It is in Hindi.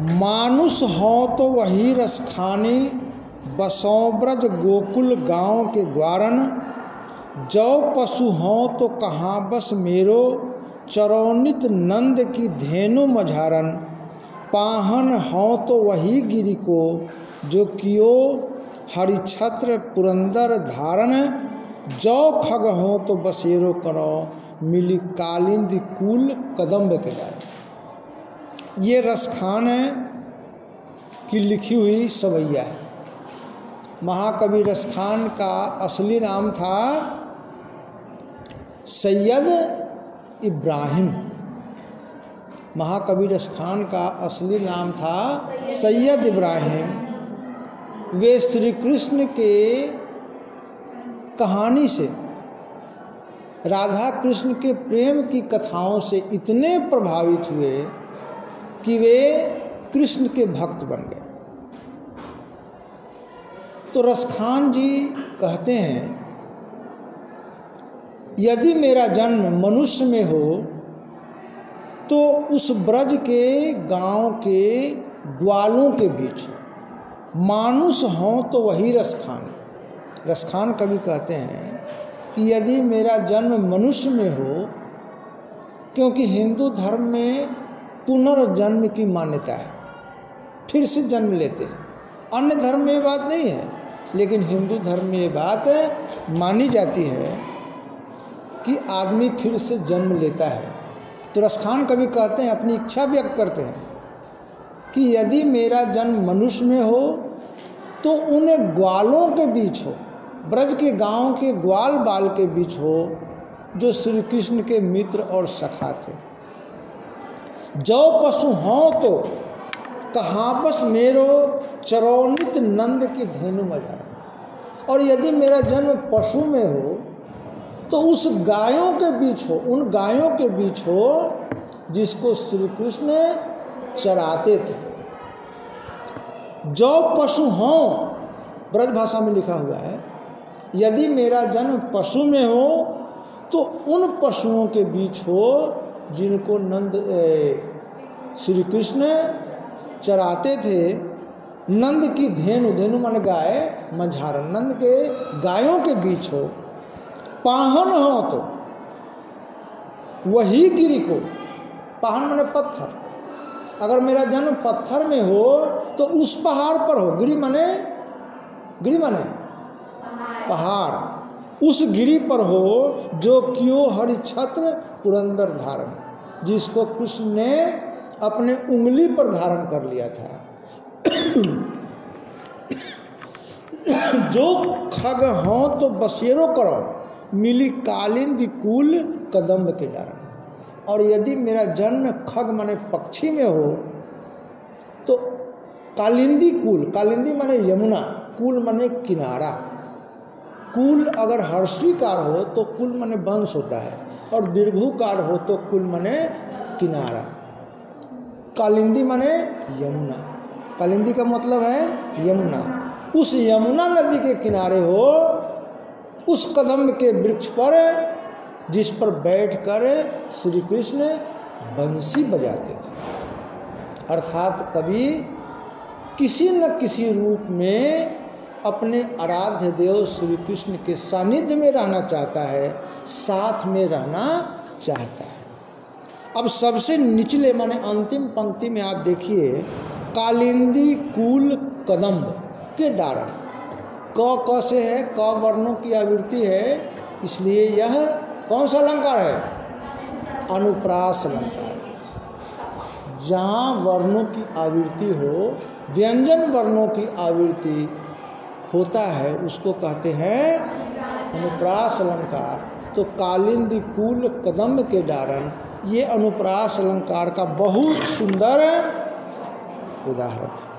मानुष हो तो वही रस खानी बसों गोकुल गाँव के ग्वारन। जौ पशु हो तो कहाँ बस मेरो, चरौनित नंद की धेनु मझारन। पाहन हो तो वही गिरी को, जो कियो हरिछत्र पुरंदर धारण जौ खग हो तो बसेरो करो, मिली कालिंद कुल कदम्ब के डाल। ये रसखान की लिखी हुई सवैया है। महाकवि रसखान का असली नाम था सैयद इब्राहिम। महाकवि रसखान का असली नाम था सैयद इब्राहिम। वे श्री कृष्ण के कहानी से राधा कृष्ण के प्रेम की कथाओं से इतने प्रभावित हुए कि वे कृष्ण के भक्त बन गए। तो रसखान जी कहते हैं, यदि मेरा जन्म मनुष्य में हो तो उस ब्रज के गाँव के ग्वालों के बीच मानुष हो तो वही रसखान रसखान कवि कहते हैं कि यदि मेरा जन्म मनुष्य में हो, क्योंकि हिंदू धर्म में पुनर्जन्म की मान्यता है। फिर से जन्म लेते हैं। अन्य धर्म में ये बात नहीं है, लेकिन हिंदू धर्म में ये बात मानी जाती है कि आदमी फिर से जन्म लेता है। तो रसखान कभी कहते हैं, अपनी इच्छा व्यक्त करते हैं कि यदि मेरा जन्म मनुष्य में हो तो उन ग्वालों के बीच हो, ब्रज के गाँव के ग्वाल बाल के बीच हो, जो श्री कृष्ण के मित्र और सखा थे। जो पशु हों तो कहाँ बस मेरो चरौनित नंद की धेनु मज़ा और यदि मेरा जन्म पशु में हो तो उस गायों के बीच हो, उन गायों के बीच हो, जिसको श्री कृष्ण चराते थे। जो पशु हों, ब्रज भाषा में लिखा हुआ है, यदि मेरा जन्म पशु में हो तो उन पशुओं के बीच हो, जिनको नंद श्री कृष्ण चराते थे, नंद की धेनु धेनु मन गाय मझारन नंद के गायों के बीच हो। पाहन हो तो वही गिरी को। पाहन माने पत्थर। अगर मेरा जन्म पत्थर में हो तो उस पहाड़ पर हो। गिरी माने गिरी माने? पहाड़। उस गिरी पर हो, जो क्यों हरि छत्र पुरंदर धारण। जिसको कृष्ण ने अपने उंगली पर धारण कर लिया था। जो खग हो तो बसेरो करो, मिली कालिंद कुल कदम के डारण और यदि मेरा जन्म खग माने पक्षी में हो तो कालिंदी कुल, कालिंदी माने यमुना, कुल माने किनारा। कुल अगर हर्षवीकार हो तो कुल माने वंश होता है, और दीर्घुकार हो तो कुल माने किनारा। कालिंदी माने यमुना। कालिंदी का मतलब है यमुना। उस यमुना नदी के किनारे हो, उस कदम के वृक्ष पर, जिस पर बैठकर श्री कृष्ण बंसी बजाते थे। अर्थात कभी किसी न किसी रूप में अपने आराध्य देव श्री कृष्ण के सानिध्य में रहना चाहता है, साथ में रहना चाहता है। अब सबसे निचले माने अंतिम पंक्ति में आप देखिए, कालिंदी कुल कदम्ब के डारण क क से है, क वर्णों की आवृत्ति है, इसलिए यह कौन सा अलंकार है? अनुप्रास अलंकार। जहाँ वर्णों की आवृत्ति हो, व्यंजन वर्णों की आवृत्ति होता है, उसको कहते हैं अनुप्रास अलंकार। तो कालिंदी कुल कदम के डारण ये अनुप्रास अलंकार का बहुत सुंदर उदाहरण